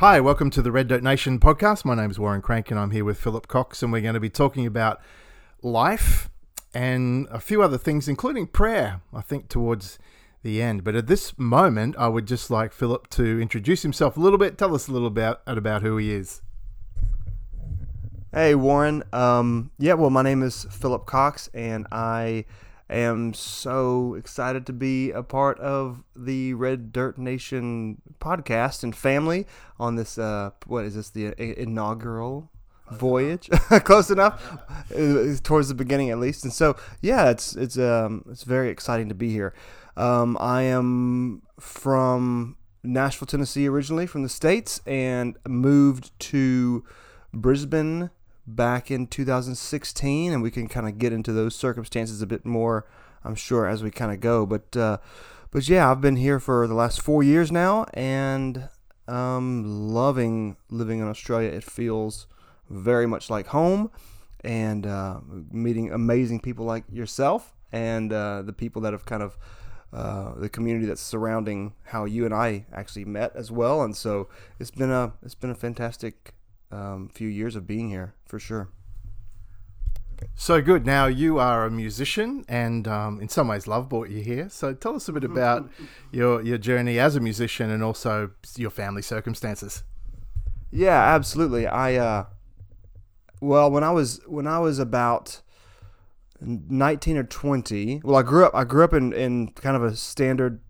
Hi, welcome to the Red Dirt Nation podcast. My name is Warren Crank and I'm here with Philip Cox, and we're going to be talking about life and a few other things, including prayer, I think, towards the end. But at this moment, I would just like Philip to introduce himself a little bit. Tell us a little about, about who he is. Hey, Warren. Um, yeah, well, my name is Philip Cox, and I am so excited to be a part of the Red Dirt Nation podcast and family on this. Uh, what is this? The inaugural voyage, close enough, towards the beginning at least. And so, yeah, it's it's um it's very exciting to be here. Um, I am from Nashville, Tennessee, originally from the states, and moved to Brisbane back in 2016, and we can kind of get into those circumstances a bit more, I'm sure, as we kind of go. But uh, but yeah, I've been here for the last four years now, and um, loving living in Australia. It feels very much like home, and uh, meeting amazing people like yourself and uh, the people that have kind of uh, the community that's surrounding how you and I actually met as well. And so it's been a it's been a fantastic um, few years of being here for sure. So good. Now you are a musician, and um, in some ways, love brought you here. So tell us a bit about your your journey as a musician, and also your family circumstances. Yeah, absolutely. I uh, well, when I was when I was about nineteen or twenty, well, I grew up. I grew up in in kind of a standard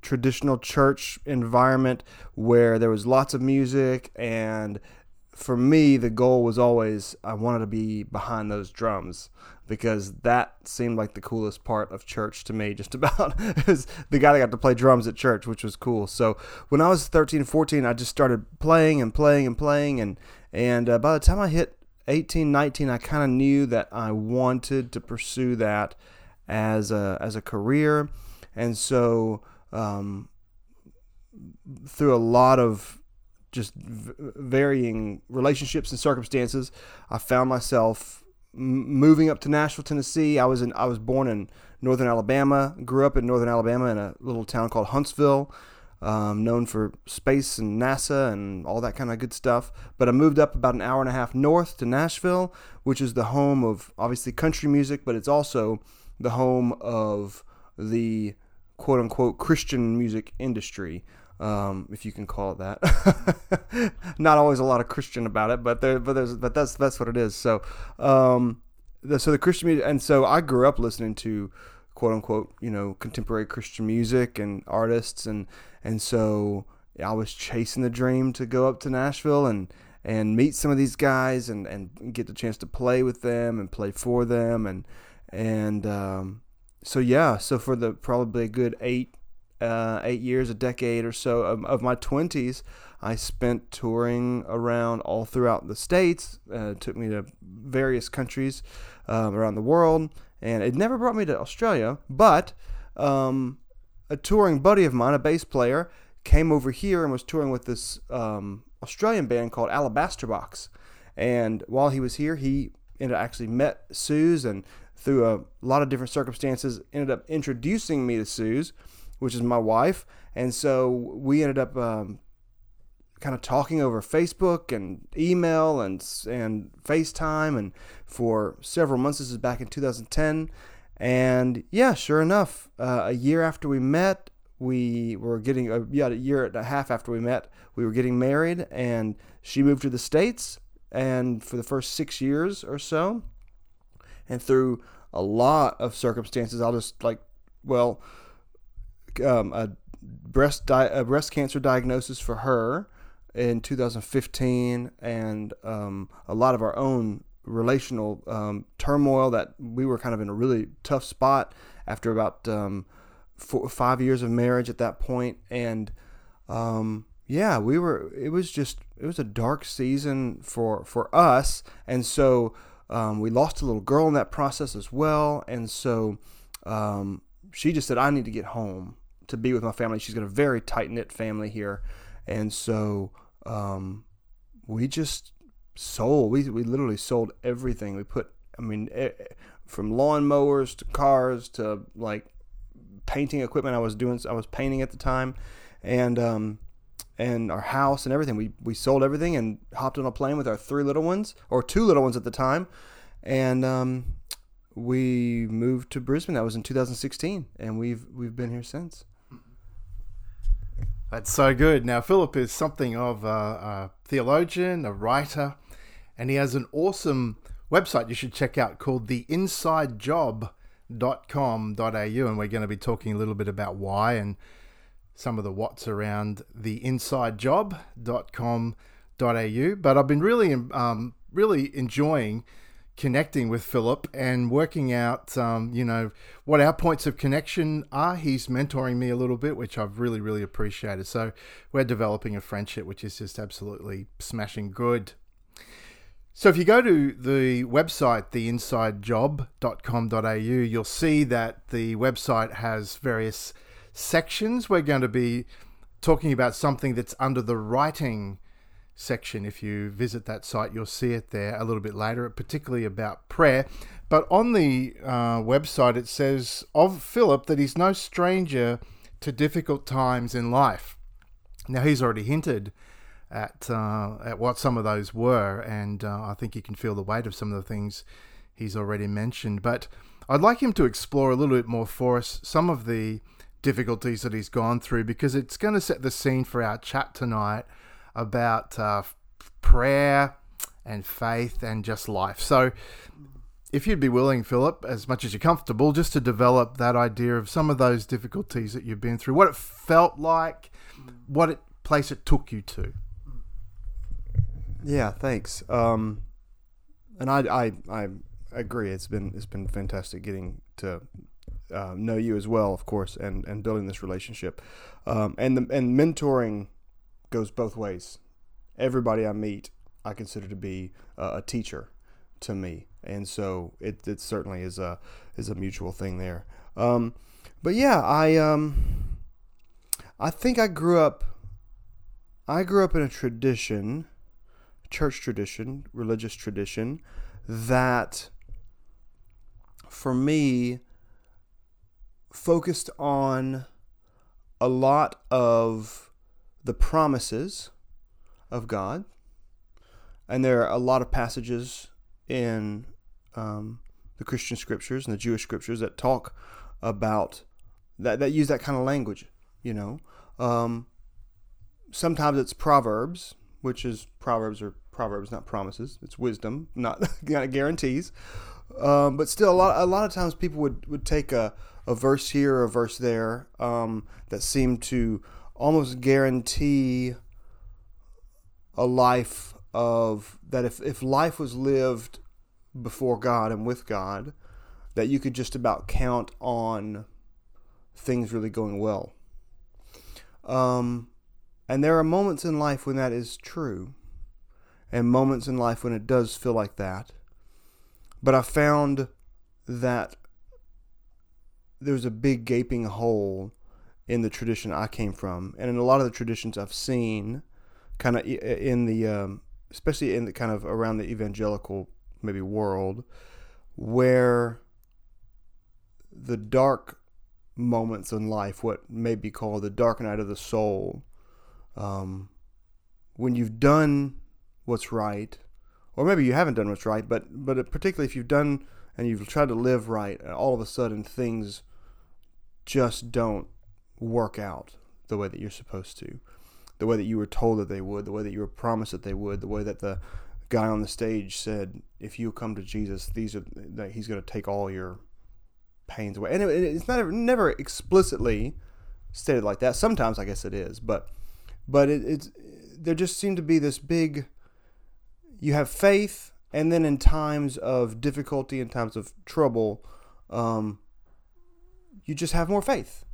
traditional church environment where there was lots of music and for me, the goal was always I wanted to be behind those drums because that seemed like the coolest part of church to me. Just about the guy that got to play drums at church, which was cool. So when I was 13, 14, I just started playing and playing and playing, and and uh, by the time I hit 18, 19, I kind of knew that I wanted to pursue that as a as a career, and so um, through a lot of just varying relationships and circumstances, I found myself m- moving up to Nashville, Tennessee. I was in I was born in northern Alabama, grew up in northern Alabama in a little town called Huntsville, um, known for space and NASA and all that kind of good stuff. But I moved up about an hour and a half north to Nashville, which is the home of obviously country music, but it's also the home of the quote unquote Christian music industry um, if you can call it that. Not always a lot of Christian about it, but there, but there's, but that's that's what it is. So, um, the, so the Christian music, and so I grew up listening to quote unquote, you know, contemporary Christian music and artists, and and so I was chasing the dream to go up to Nashville and and meet some of these guys and and get the chance to play with them and play for them and and um, so yeah, so for the probably a good eight uh, eight years, a decade or so of, of, my 20s, I spent touring around all throughout the states. Uh, took me to various countries um, around the world, and it never brought me to Australia. But um, a touring buddy of mine, a bass player, came over here and was touring with this um, Australian band called Alabaster Box. And while he was here, he ended actually met Suze and through a lot of different circumstances ended up introducing me to Suze which is my wife. And so we ended up um, kind of talking over Facebook and email and and FaceTime and for several months. This is back in 2010, and yeah, sure enough, uh, a year after we met, we were getting a yeah a year and a half after we met, we were getting married, and she moved to the states, and for the first six years or so, and through a lot of circumstances, I'll just like well um, a breast di- a breast cancer diagnosis for her in 2015, and um, a lot of our own relational um, turmoil that we were kind of in a really tough spot after about um, four, five years of marriage at that point, and um, yeah, we were. It was just it was a dark season for for us, and so um, we lost a little girl in that process as well, and so she just said, "I need to get home." To be with my family. She's got a very tight knit family here, and so um, we just sold. We we literally sold everything. We put, I mean, from lawn mowers to cars to like painting equipment. I was doing, I was painting at the time, and um, and our house and everything. We we sold everything and hopped on a plane with our three little ones or two little ones at the time, and um, we moved to Brisbane. That was in 2016, and we've we've been here since. That's so good. Now, Philip is something of a, a theologian, a writer, and he has an awesome website you should check out called theinsidejob.com.au. And we're going to be talking a little bit about why and some of the what's around theinsidejob.com.au. But I've been really, um, really enjoying connecting with Philip and working out, um, you know, what our points of connection are. He's mentoring me a little bit, which I've really, really appreciated. So we're developing a friendship, which is just absolutely smashing good. So if you go to the website, theinsidejob.com.au, you'll see that the website has various sections. We're going to be talking about something that's under the writing section. If you visit that site, you'll see it there a little bit later, particularly about prayer. But on the uh, website, it says of Philip that he's no stranger to difficult times in life. Now, he's already hinted at uh, at what some of those were, and uh, I think you can feel the weight of some of the things he's already mentioned. But I'd like him to explore a little bit more for us some of the difficulties that he's gone through because it's going to set the scene for our chat tonight about uh, prayer and faith and just life. So, if you'd be willing, Philip, as much as you're comfortable, just to develop that idea of some of those difficulties that you've been through, what it felt like, what it, place it took you to. Yeah, thanks. Um, and I, I, I agree. It's been it's been fantastic getting to uh, know you as well, of course, and, and building this relationship. Um, and the, and mentoring goes both ways. Everybody I meet, I consider to be uh, a teacher to me, and so it, it certainly is a is a mutual thing there. Um, but yeah, I um, I think I grew up. I grew up in a tradition church tradition, religious tradition, that for me focused on a lot of the promises of God. And there are a lot of passages in um, the Christian scriptures and the Jewish scriptures that talk about that, that use that kind of language, you know. Um, sometimes it's Proverbs, which is Proverbs or Proverbs, not promises. It's wisdom, not, not guarantees. Um, but still, a lot a lot of times people would, would take a, a verse here a verse there um, that seemed to almost guarantee a life of that if, if life was lived before God and with God, that you could just about count on things really going well. Um, and there are moments in life when that is true and moments in life when it does feel like that. But I found that there's a big gaping hole in the tradition I came from, and in a lot of the traditions I've seen, kind of in the, um, especially in the kind of around the evangelical maybe world, where the dark moments in life, what may be called the dark night of the soul, um, when you've done what's right, or maybe you haven't done what's right, but but particularly if you've done and you've tried to live right, and all of a sudden things just don't work out the way that you're supposed to, the way that you were told that they would, the way that you were promised that they would, the way that the guy on the stage said, "If you come to Jesus, these are that He's going to take all your pains away." And it, it's not never explicitly stated like that. Sometimes I guess it is, but but it, it's there just seemed to be this big you have faith, and then in times of difficulty, in times of trouble, um, you just have more faith.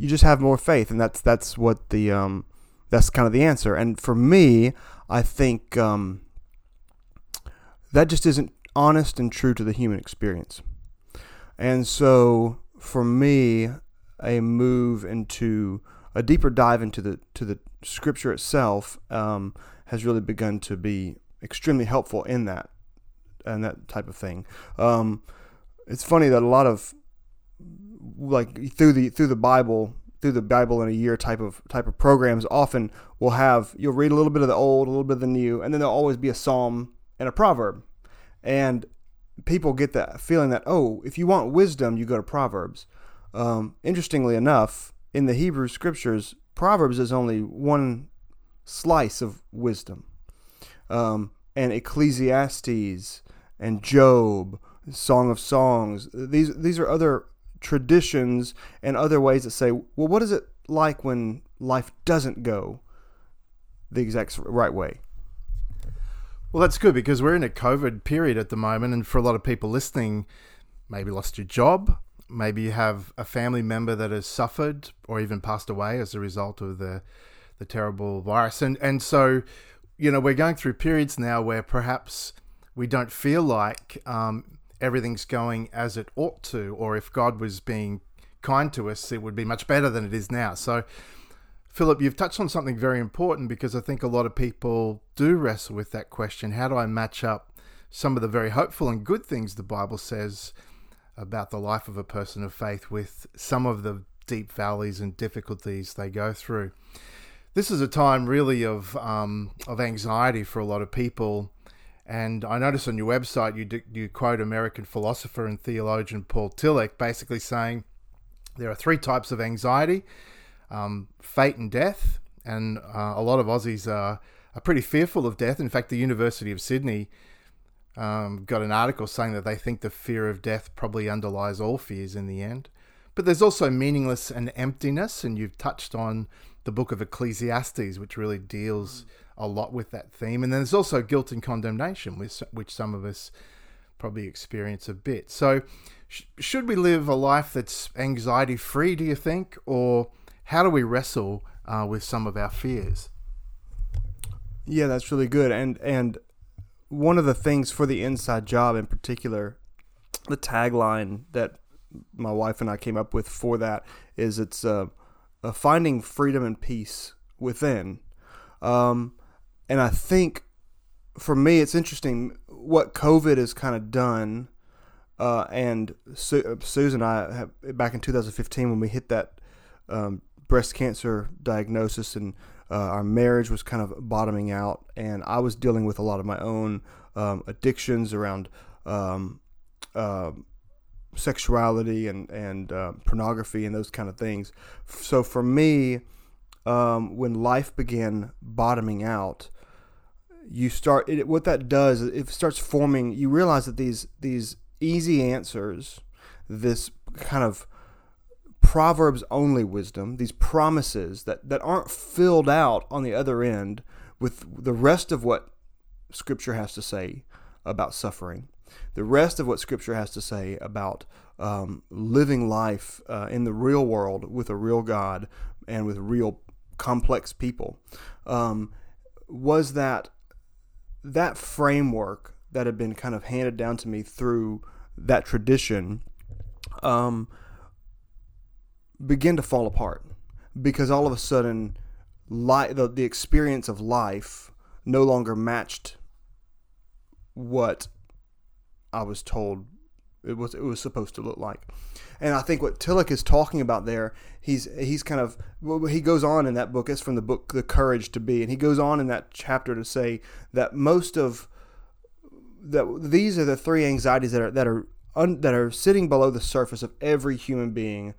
You just have more faith, and that's that's what the um, that's kind of the answer. And for me, I think um, that just isn't honest and true to the human experience. And so, for me, a move into a deeper dive into the to the scripture itself um, has really begun to be extremely helpful in that and that type of thing. Um, it's funny that a lot of like through the through the Bible, through the Bible in a year type of type of programs often will have you'll read a little bit of the old, a little bit of the new, and then there'll always be a psalm and a proverb. And people get that feeling that oh, if you want wisdom, you go to Proverbs. Um, interestingly enough, in the Hebrew scriptures, Proverbs is only one slice of wisdom. Um, and Ecclesiastes and Job, Song of Songs, these these are other traditions and other ways that say, well, what is it like when life doesn't go the exact right way? Well, that's good because we're in a COVID period at the moment, and for a lot of people listening, maybe lost your job, maybe you have a family member that has suffered or even passed away as a result of the the terrible virus, and and so you know we're going through periods now where perhaps we don't feel like um, everything's going as it ought to, or if God was being kind to us, it would be much better than it is now. So Philip, you've touched on something very important because I think a lot of people do wrestle with that question how do I match up some of the very hopeful and good things the Bible says about the life of a person of faith with some of the deep valleys and difficulties they go through? This is a time really of, um, of anxiety for a lot of people. And I notice on your website you, do, you quote American philosopher and theologian Paul Tillich basically saying there are three types of anxiety um, fate and death, and uh, a lot of Aussies are, are pretty fearful of death. In fact, the University of Sydney um, got an article saying that they think the fear of death probably underlies all fears in the end. But there's also meaningless and emptiness, and you've touched on the book of Ecclesiastes, which really deals a lot with that theme. And then there's also guilt and condemnation, which, which some of us probably experience a bit. So, sh- should we live a life that's anxiety free, do you think? Or how do we wrestle uh, with some of our fears? Yeah, that's really good. And and one of the things for the inside job in particular, the tagline that my wife and I came up with for that is it's uh, uh, finding freedom and peace within. Um, and I think for me, it's interesting what COVID has kind of done. Uh, and Su- Susan and I have, back in 2015 when we hit that um, breast cancer diagnosis and uh, our marriage was kind of bottoming out and i was dealing with a lot of my own um, addictions around um, uh, sexuality and, and uh, pornography and those kind of things so for me um, when life began bottoming out you start it, what that does it starts forming you realize that these these easy answers this kind of Proverbs only wisdom, these promises that, that aren't filled out on the other end with the rest of what Scripture has to say about suffering, the rest of what Scripture has to say about um, living life uh, in the real world with a real God and with real complex people, um, was that that framework that had been kind of handed down to me through that tradition. Um, begin to fall apart because all of a sudden li- the, the experience of life no longer matched what I was told it was it was supposed to look like. And I think what Tillich is talking about there, he's he's kind of he goes on in that book. It's from the book The Courage to Be, and he goes on in that chapter to say that most of that these are the three anxieties that are that are un, that are sitting below the surface of every human being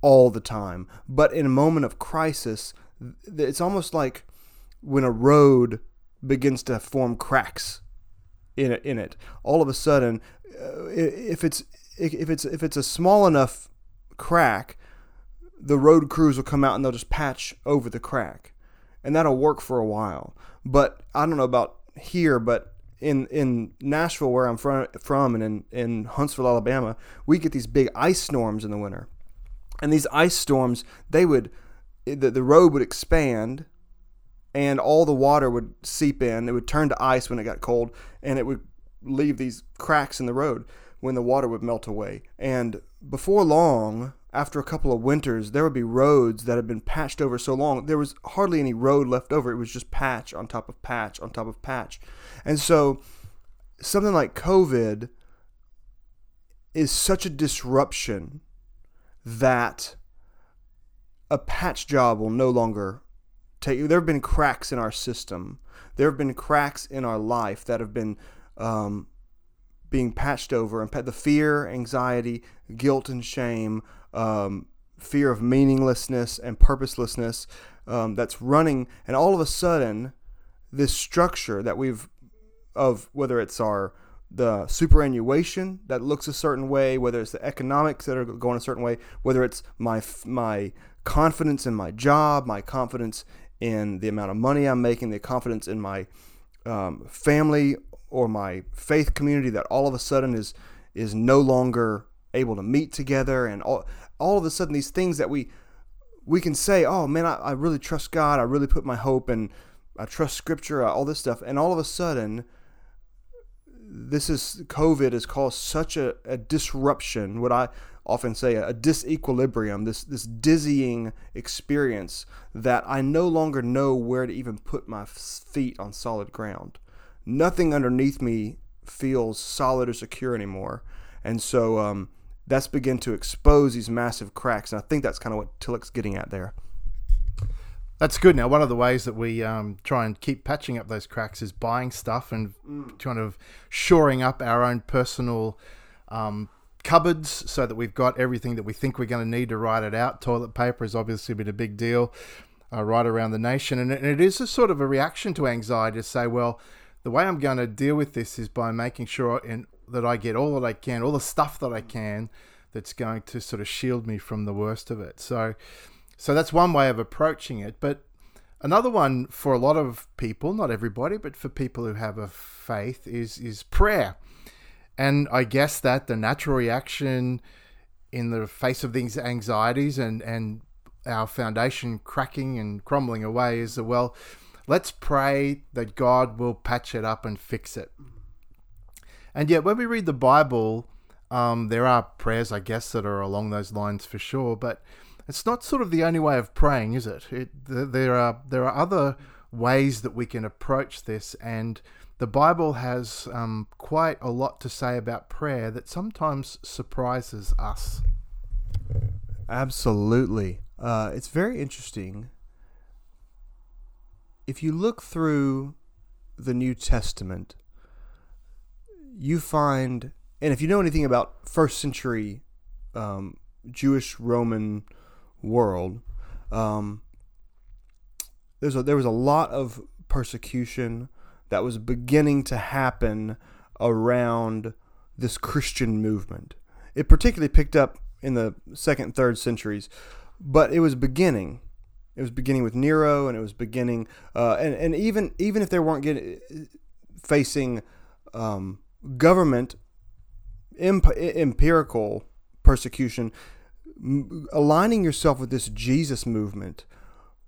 all the time. But in a moment of crisis, it's almost like when a road begins to form cracks in it, in it. All of a sudden, uh, if it's if it's if it's a small enough crack, the road crews will come out and they'll just patch over the crack, and that'll work for a while. But I don't know about here, but in in Nashville, where I'm from, from and in, in Huntsville, Alabama, we get these big ice storms in the winter. And these ice storms, they would, the, the road would expand and all the water would seep in. It would turn to ice when it got cold and it would leave these cracks in the road when the water would melt away. And before long, after a couple of winters, there would be roads that had been patched over so long, there was hardly any road left over. It was just patch on top of patch on top of patch. And so, something like COVID is such a disruption that a patch job will no longer take. There have been cracks in our system. There have been cracks in our life that have been um, being patched over, and the fear, anxiety, guilt, and shame, um, fear of meaninglessness and purposelessness um, that's running, and all of a sudden, this structure that we've of whether it's our the superannuation that looks a certain way, whether it's the economics that are going a certain way, whether it's my my confidence in my job, my confidence in the amount of money I'm making, the confidence in my um, family or my faith community that all of a sudden is is no longer able to meet together, and all all of a sudden these things that we we can say, oh man, I, I really trust God, I really put my hope and I trust Scripture, all this stuff, and all of a sudden this is COVID has caused such a, a disruption, what I often say a, disequilibrium, this this dizzying experience that I no longer know where to even put my feet on solid ground. Nothing underneath me feels solid or secure anymore, and so um, that's begin to expose these massive cracks. And I think that's kind of what Tillich's getting at there. That's good. Now, one of the ways that we um, try and keep patching up those cracks is buying stuff and mm. kind of shoring up our own personal um, cupboards so that we've got everything that we think we're going to need to write it out. Toilet paper has obviously been a big deal uh, right around the nation. And it is a sort of a reaction to anxiety to say, well, the way I'm going to deal with this is by making sure in, that I get all that I can, all the stuff that I can that's going to sort of shield me from the worst of it. So, so that's one way of approaching it. But another one for a lot of people, not everybody, but for people who have a faith, is is prayer. And I guess that the natural reaction in the face of these anxieties and and our foundation cracking and crumbling away is that well, let's pray that God will patch it up and fix it. And yet, when we read the Bible, um, there are prayers, I guess, that are along those lines for sure. But it's not sort of the only way of praying, is it? it there are there are other ways that we can approach this, and the Bible has um, quite a lot to say about prayer that sometimes surprises us. Absolutely, uh, it's very interesting. If you look through the New Testament, you find, and if you know anything about first century um, Jewish Roman world. Um, there's a, there was a lot of persecution that was beginning to happen around this Christian movement. It particularly picked up in the second, third centuries, but it was beginning. It was beginning with Nero, and it was beginning, uh, and and even even if they weren't getting facing um, government imp- empirical persecution, aligning yourself with this Jesus movement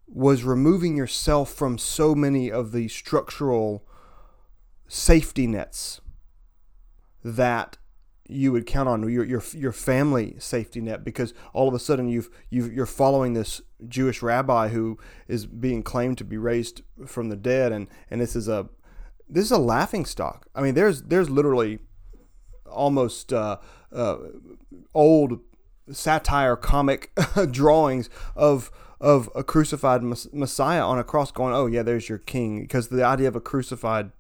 was removing yourself from so many of the structural safety nets that you would count on your your your family safety net because all of a sudden you've you you're following this Jewish rabbi who is being claimed to be raised from the dead and and this is a this is a laughing stock. I mean there's there's literally almost uh, uh, old satire comic drawings of of a crucified Messiah on a cross going, "Oh yeah, there's your king," because the idea of a crucified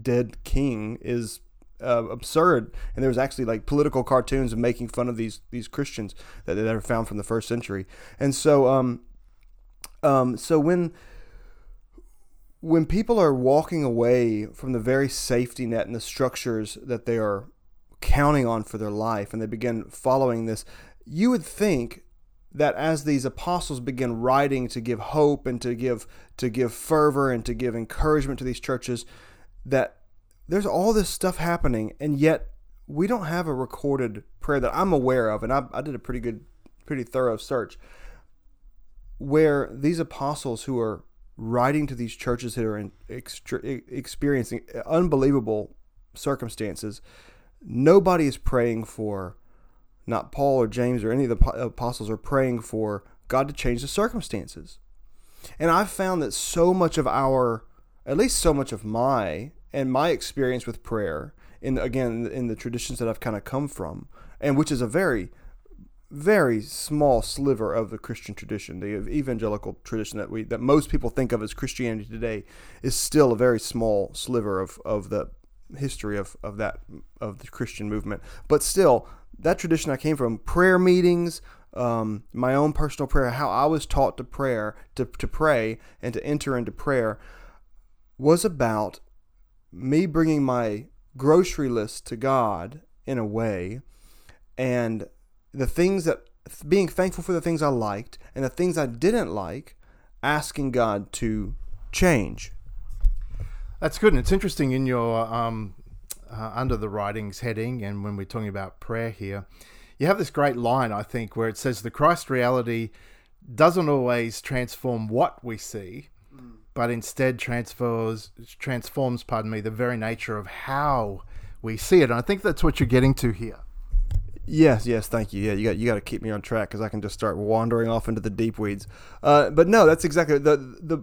dead king is uh, absurd. And there was actually like political cartoons of making fun of these these Christians that they were found from the first century. And so, um, um, so when when people are walking away from the very safety net and the structures that they are counting on for their life and they begin following this, you would think that as these apostles begin writing to give hope and to give to give fervor and to give encouragement to these churches that there's all this stuff happening and yet we don't have a recorded prayer that I'm aware of and I, I did a pretty good pretty thorough search where these apostles who are writing to these churches that are in experiencing unbelievable circumstances Nobody is praying for, not Paul or James or any of the apostles are praying for God to change the circumstances. And I've found that so much of our, at least so much of my, and my experience with prayer, in again in the traditions that I've kind of come from, and which is a very very small sliver of the Christian tradition, the evangelical tradition that we that most people think of as Christianity today, is still a very small sliver of, of the history of, of that of the Christian movement. But still, that tradition I came from, prayer meetings, um, my own personal prayer, how I was taught to prayer to, to pray and to enter into prayer, was about me bringing my grocery list to God in a way, and the things that being thankful for the things I liked and the things I didn't like, asking God to change. That's good, and it's interesting in your um, uh, under the writings heading, and when we're talking about prayer here, you have this great line I think where it says the Christ reality doesn't always transform what we see, mm. but instead transfers transforms, pardon me, the very nature of how we see it. And I think that's what you're getting to here. Yes, yes, thank you. Yeah, you got you got to keep me on track because I can just start wandering off into the deep weeds. Uh, but no, that's exactly the the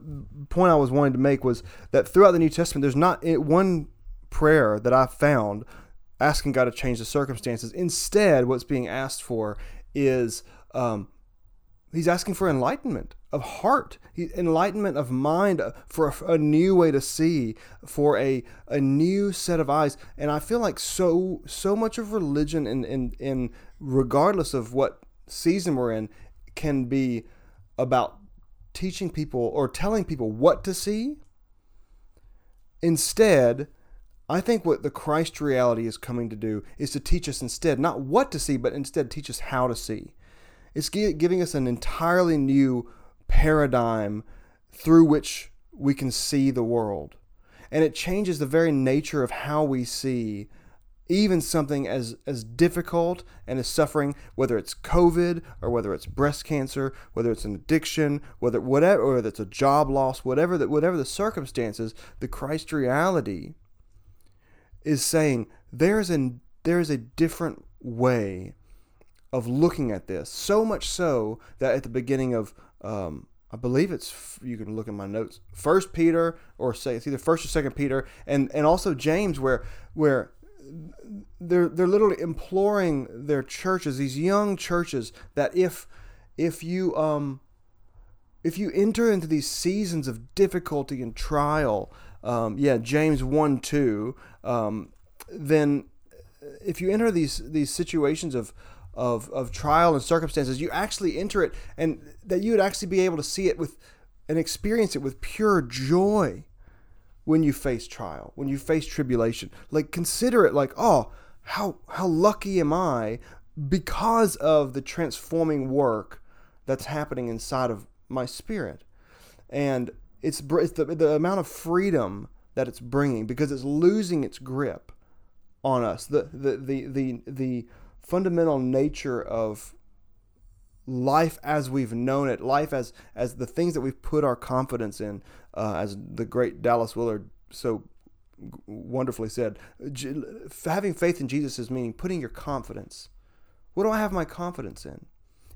point I was wanting to make was that throughout the New Testament, there's not one prayer that I found asking God to change the circumstances. Instead, what's being asked for is um, He's asking for enlightenment of heart, enlightenment of mind, uh, for a, a, new way to see, for a, a new set of eyes. And I feel like so so much of religion, in, in, in regardless of what season we're in, can be about teaching people or telling people what to see. Instead, I think what the Christ reality is coming to do is to teach us instead, not what to see, but instead teach us how to see. It's giving us an entirely new paradigm through which we can see the world. And it changes the very nature of how we see even something as, as difficult and as suffering, whether it's COVID or whether it's breast cancer, whether it's an addiction, whether whatever, or whether it's a job loss, whatever the, whatever the circumstances, the Christ reality is saying there is a there is a different way of looking at this. So much so that at the beginning of, um, I believe it's you can look in my notes, First Peter or say it's either First or Second Peter, and and also James, where where they're they're literally imploring their churches, these young churches, that if if you um if you enter into these seasons of difficulty and trial, um, yeah, James one two, um, then if you enter these these situations of of, of trial and circumstances, you actually enter it and that you would actually be able to see it with and experience it with pure joy when you face trial, when you face tribulation. Like consider it like, oh, how how lucky am I because of the transforming work that's happening inside of my spirit. And it's, it's the, the amount of freedom that it's bringing because it's losing its grip on us. The the the the, the fundamental nature of life as we've known it, life as as the things that we've put our confidence in, uh, as the great Dallas Willard so wonderfully said, having faith in Jesus is meaning putting your confidence. What do I have my confidence in?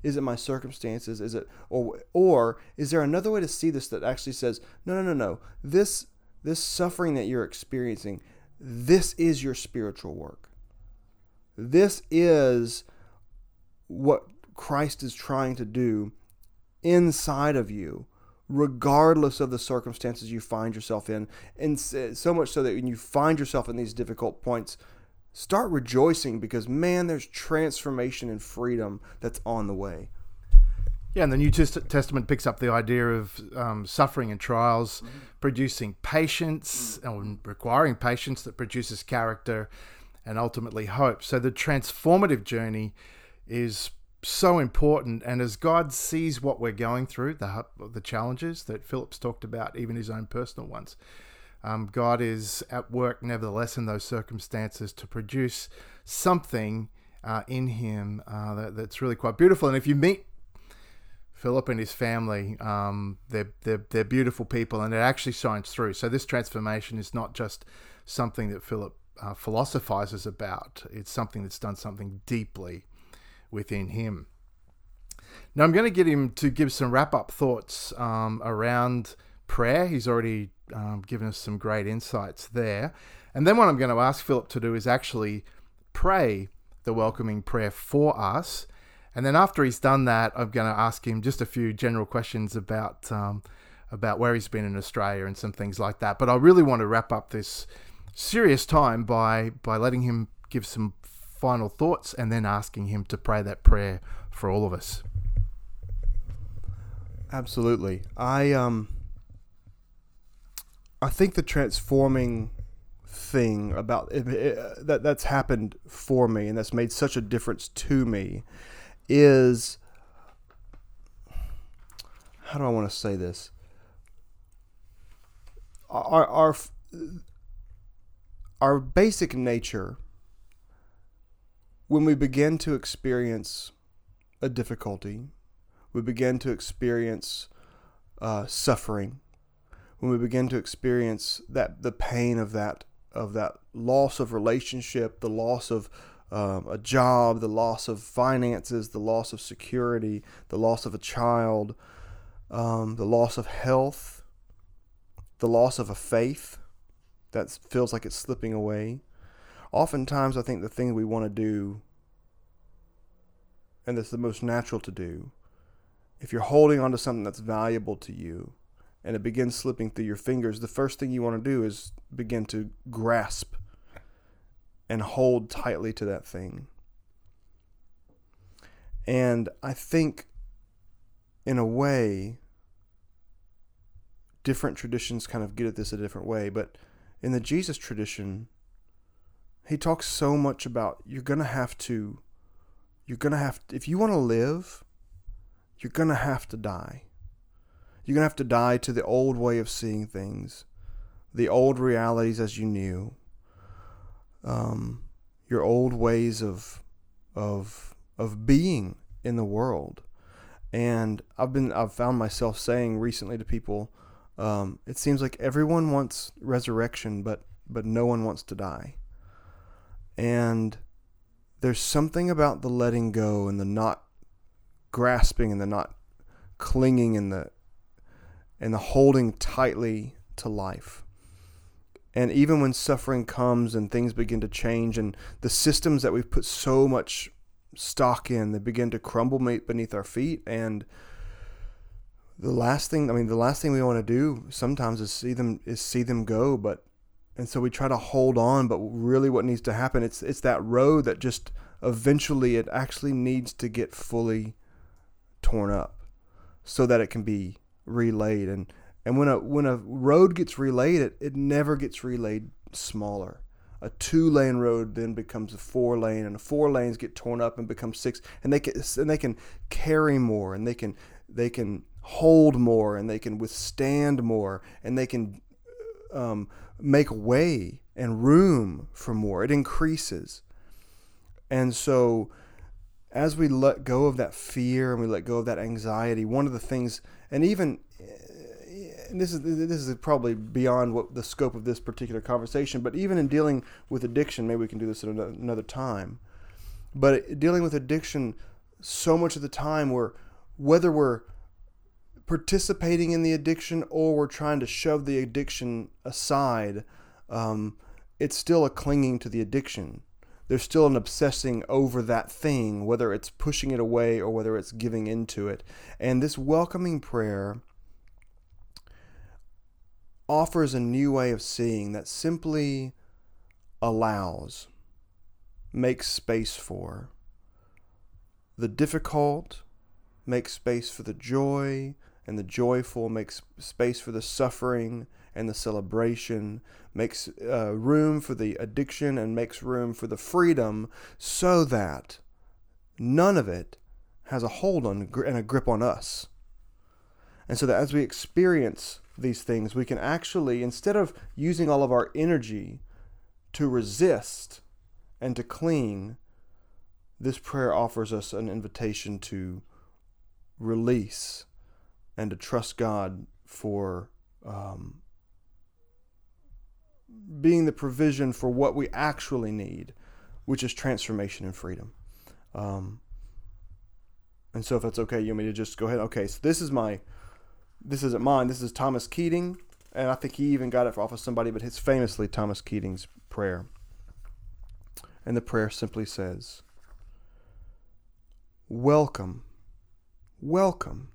Is it my circumstances? Is it or or is there another way to see this that actually says, no, no, no, no. This this suffering that you're experiencing, this is your spiritual work. This is what Christ is trying to do inside of you, regardless of the circumstances you find yourself in. And so much so that when you find yourself in these difficult points, start rejoicing because, man, there's transformation and freedom that's on the way. Yeah, and the New Testament picks up the idea of um, suffering and trials mm-hmm. producing patience and requiring patience that produces character and ultimately hope. So the transformative journey is so important. And as God sees what we're going through, the the challenges that Philip's talked about, even his own personal ones, um, God is at work nevertheless in those circumstances to produce something uh, in him uh, that, that's really quite beautiful. And if you meet Philip and his family, um, they're, they're, they're beautiful people and it actually shines through. So this transformation is not just something that Philip uh, philosophizes about. It's something that's done something deeply within him. Now, I'm going to get him to give some wrap up thoughts um, around prayer. He's already um, given us some great insights there. And then, what I'm going to ask Philip to do is actually pray the welcoming prayer for us. And then after he's done that, I'm going to ask him just a few general questions about um, about where he's been in Australia and some things like that. But I really want to wrap up this serious time by by letting him give some final thoughts and then asking him to pray that prayer for all of us. Absolutely. I um I think the transforming thing about it, it, that that's happened for me and that's made such a difference to me is how do I want to say this? Our our our basic nature when we begin to experience a difficulty, we begin to experience uh, suffering, when we begin to experience that the pain of that of that loss of relationship, the loss of um, a job, the loss of finances, the loss of security, the loss of a child, um, the loss of health, the loss of a faith that feels like it's slipping away. Oftentimes, I think the thing we want to do, and that's the most natural to do, if you're holding on to something that's valuable to you, and it begins slipping through your fingers, the first thing you want to do is begin to grasp and hold tightly to that thing. And I think, in a way, different traditions kind of get at this a different way. But in the Jesus tradition, he talks so much about you're going to have to, you're going to have, if you want to live, you're going to have to die. You're going to have to die to the old way of seeing things, the old realities as you knew, um, your old ways of, of, of being in the world. And I've been, I've found myself saying recently to people, um, it seems like everyone wants resurrection, but, but no one wants to die. And there's something about the letting go and the not grasping and the not clinging and the and the holding tightly to life. And even when suffering comes and things begin to change and the systems that we've put so much stock in, they begin to crumble beneath our feet and the last thing I mean the last thing we want to do sometimes is see them is see them go but and so we try to hold on but really what needs to happen it's it's that road that just eventually it actually needs to get fully torn up so that it can be relayed. And and when a when a road gets relayed it, it never gets relayed smaller. A two lane road then becomes a four lane and the four lanes get torn up and become six and they can and they can carry more and they can they can hold more and they can withstand more and they can um, make way and room for more it increases and so as we let go of that fear and we let go of that anxiety, one of the things, and even and this is this is probably beyond what the scope of this particular conversation, but even in dealing with addiction, maybe we can do this at another time. But dealing with addiction, so much of the time, we're whether we're participating in the addiction or we're trying to shove the addiction aside, um, it's still a clinging to the addiction there's still an obsessing over that thing, whether it's pushing it away or whether it's giving into it. And this welcoming prayer offers a new way of seeing that simply allows, makes space for the difficult, makes space for the joy, and the joyful makes space for the suffering and the celebration, makes uh, room for the addiction and makes room for the freedom so that none of it has a hold on and a grip on us. And so that as we experience these things, we can actually, instead of using all of our energy to resist and to cling, this prayer offers us an invitation to release and to trust God for um, being the provision for what we actually need, which is transformation and freedom. Um, and so, if that's okay, you want me to just go ahead? Okay, so this is my, this isn't mine. This is Thomas Keating, and I think he even got it off of somebody, but it's famously Thomas Keating's prayer. And the prayer simply says, welcome, welcome,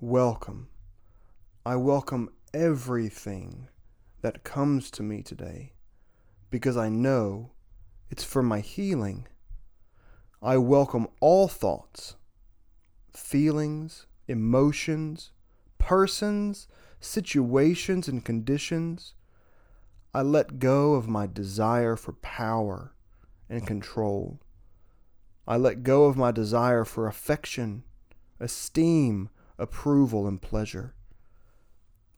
welcome. I welcome everything that comes to me today because I know it's for my healing. I welcome all thoughts, feelings, emotions, persons, situations, and conditions. I let go of my desire for power and control. I let go of my desire for affection, esteem, approval, and pleasure.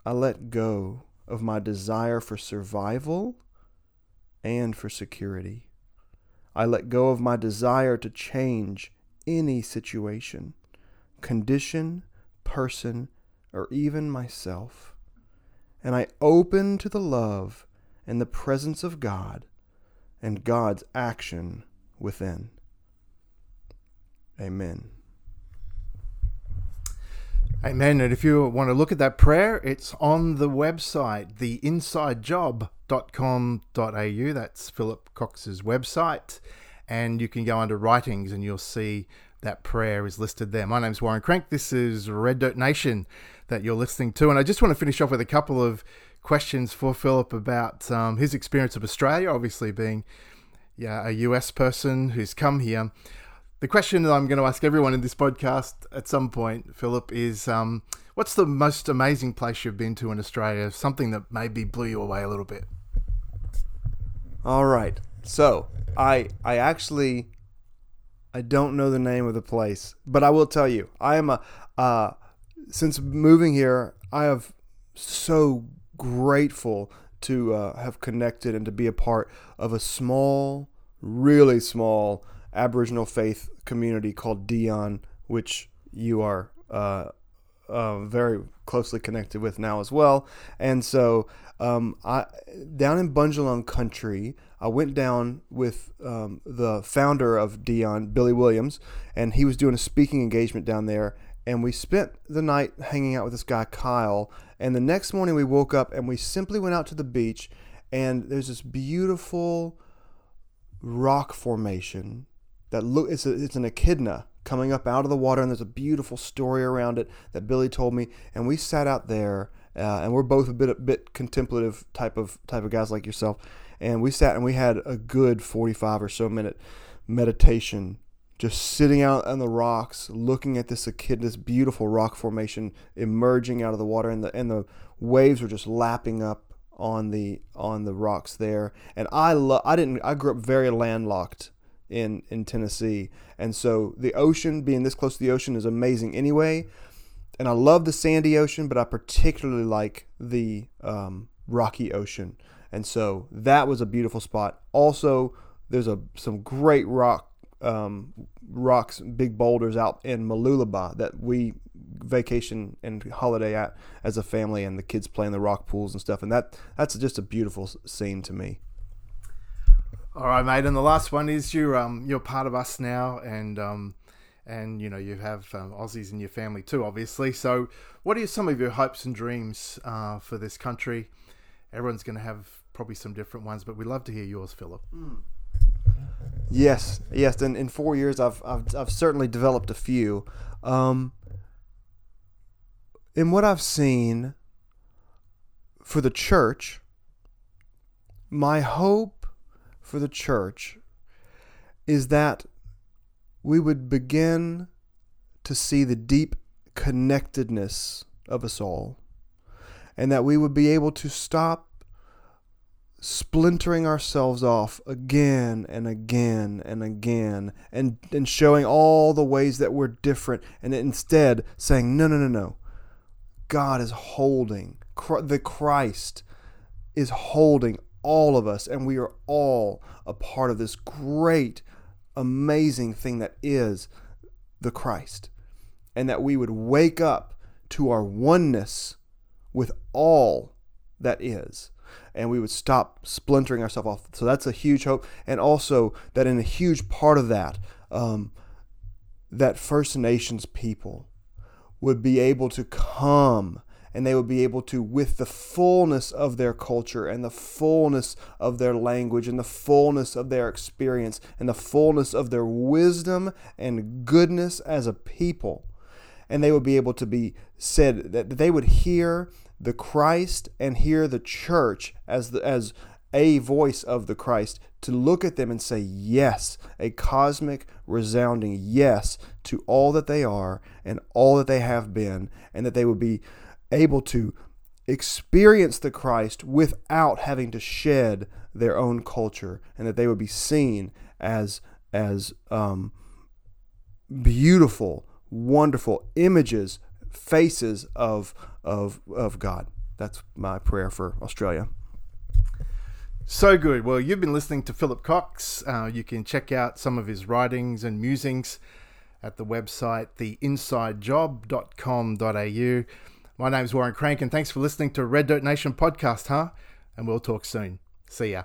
I let go of my desire for survival and for security. I let go of my desire to change any situation, condition, person, or even myself. And I open to the love and the presence of God and God's action within. Amen. Amen. And if you want to look at that prayer, it's on the website, theinsidejob.com.au. That's Philip Cox's website. And you can go under writings and you'll see that prayer is listed there. My name's Warren Crank. This is Red Dirt Nation that you're listening to. And I just want to finish off with a couple of questions for Philip about um, his experience of Australia, obviously being yeah, a US person who's come here. The question that I'm going to ask everyone in this podcast at some point, Philip, is um, what's the most amazing place you've been to in Australia? Something that maybe blew you away a little bit. All right. So I I actually I don't know the name of the place, but I will tell you, I am a uh, since moving here, I have so grateful to uh, have connected and to be a part of a small, really small Aboriginal faith community called Dion, which you are uh, uh, very closely connected with now as well. And so, um, I down in Bundjalung country, I went down with um, the founder of Dion, Billy Williams, and he was doing a speaking engagement down there. And we spent the night hanging out with this guy Kyle. And the next morning we woke up and we simply went out to the beach, and there's this beautiful rock formation that look it's a, it's an echidna coming up out of the water and there's a beautiful story around it that Billy told me. And we sat out there uh, and we're both a bit a bit contemplative type of type of guys like yourself. And we sat and we had a good 45 or so minute meditation just sitting out on the rocks looking at this echidna this beautiful rock formation emerging out of the water. And the and the waves were just lapping up on the on the rocks there. And I love I didn't I grew up very landlocked in in Tennessee, and so the ocean being this close to the ocean is amazing anyway. And I love the sandy ocean, but I particularly like the um, rocky ocean, and so that was a beautiful spot. Also, there's a some great rock um, rocks, big boulders out in Mooloolaba that we vacation and holiday at as a family, and the kids play in the rock pools and stuff. And that that's just a beautiful scene to me. All right, mate. And the last one is you're um you're part of us now, and um and you know you have um, Aussies in your family too, obviously. So, what are some of your hopes and dreams uh, for this country? Everyone's going to have probably some different ones, but we'd love to hear yours, Philip. Mm. Yes, yes. And in four years, I've I've, I've certainly developed a few. Um, in what I've seen for the church, my hope for the church is that we would begin to see the deep connectedness of us all, and that we would be able to stop splintering ourselves off again and again and again and, and showing all the ways that we're different, and instead saying, no, no, no, no. God is holding, the Christ is holding all of us, and we are all a part of this great, amazing thing that is the Christ. And that we would wake up to our oneness with all that is. And we would stop splintering ourselves off. So that's a huge hope. And also, that in a huge part of that, um, that First Nations people would be able to come and they would be able to, with the fullness of their culture and the fullness of their language and the fullness of their experience and the fullness of their wisdom and goodness as a people, and they would be able to be said that they would hear the Christ and hear the church as the as a voice of the Christ to look at them and say yes, a cosmic resounding yes to all that they are and all that they have been, and that they would be able to experience the Christ without having to shed their own culture, and that they would be seen as as um, beautiful, wonderful images, faces of of of God. That's my prayer for Australia. So good. Well, you've been listening to Philip Cox. Uh, you can check out some of his writings and musings at the website theinsidejob.com.au. My name is Warren Crank, and thanks for listening to Red Dirt Nation podcast, huh? And we'll talk soon. See ya.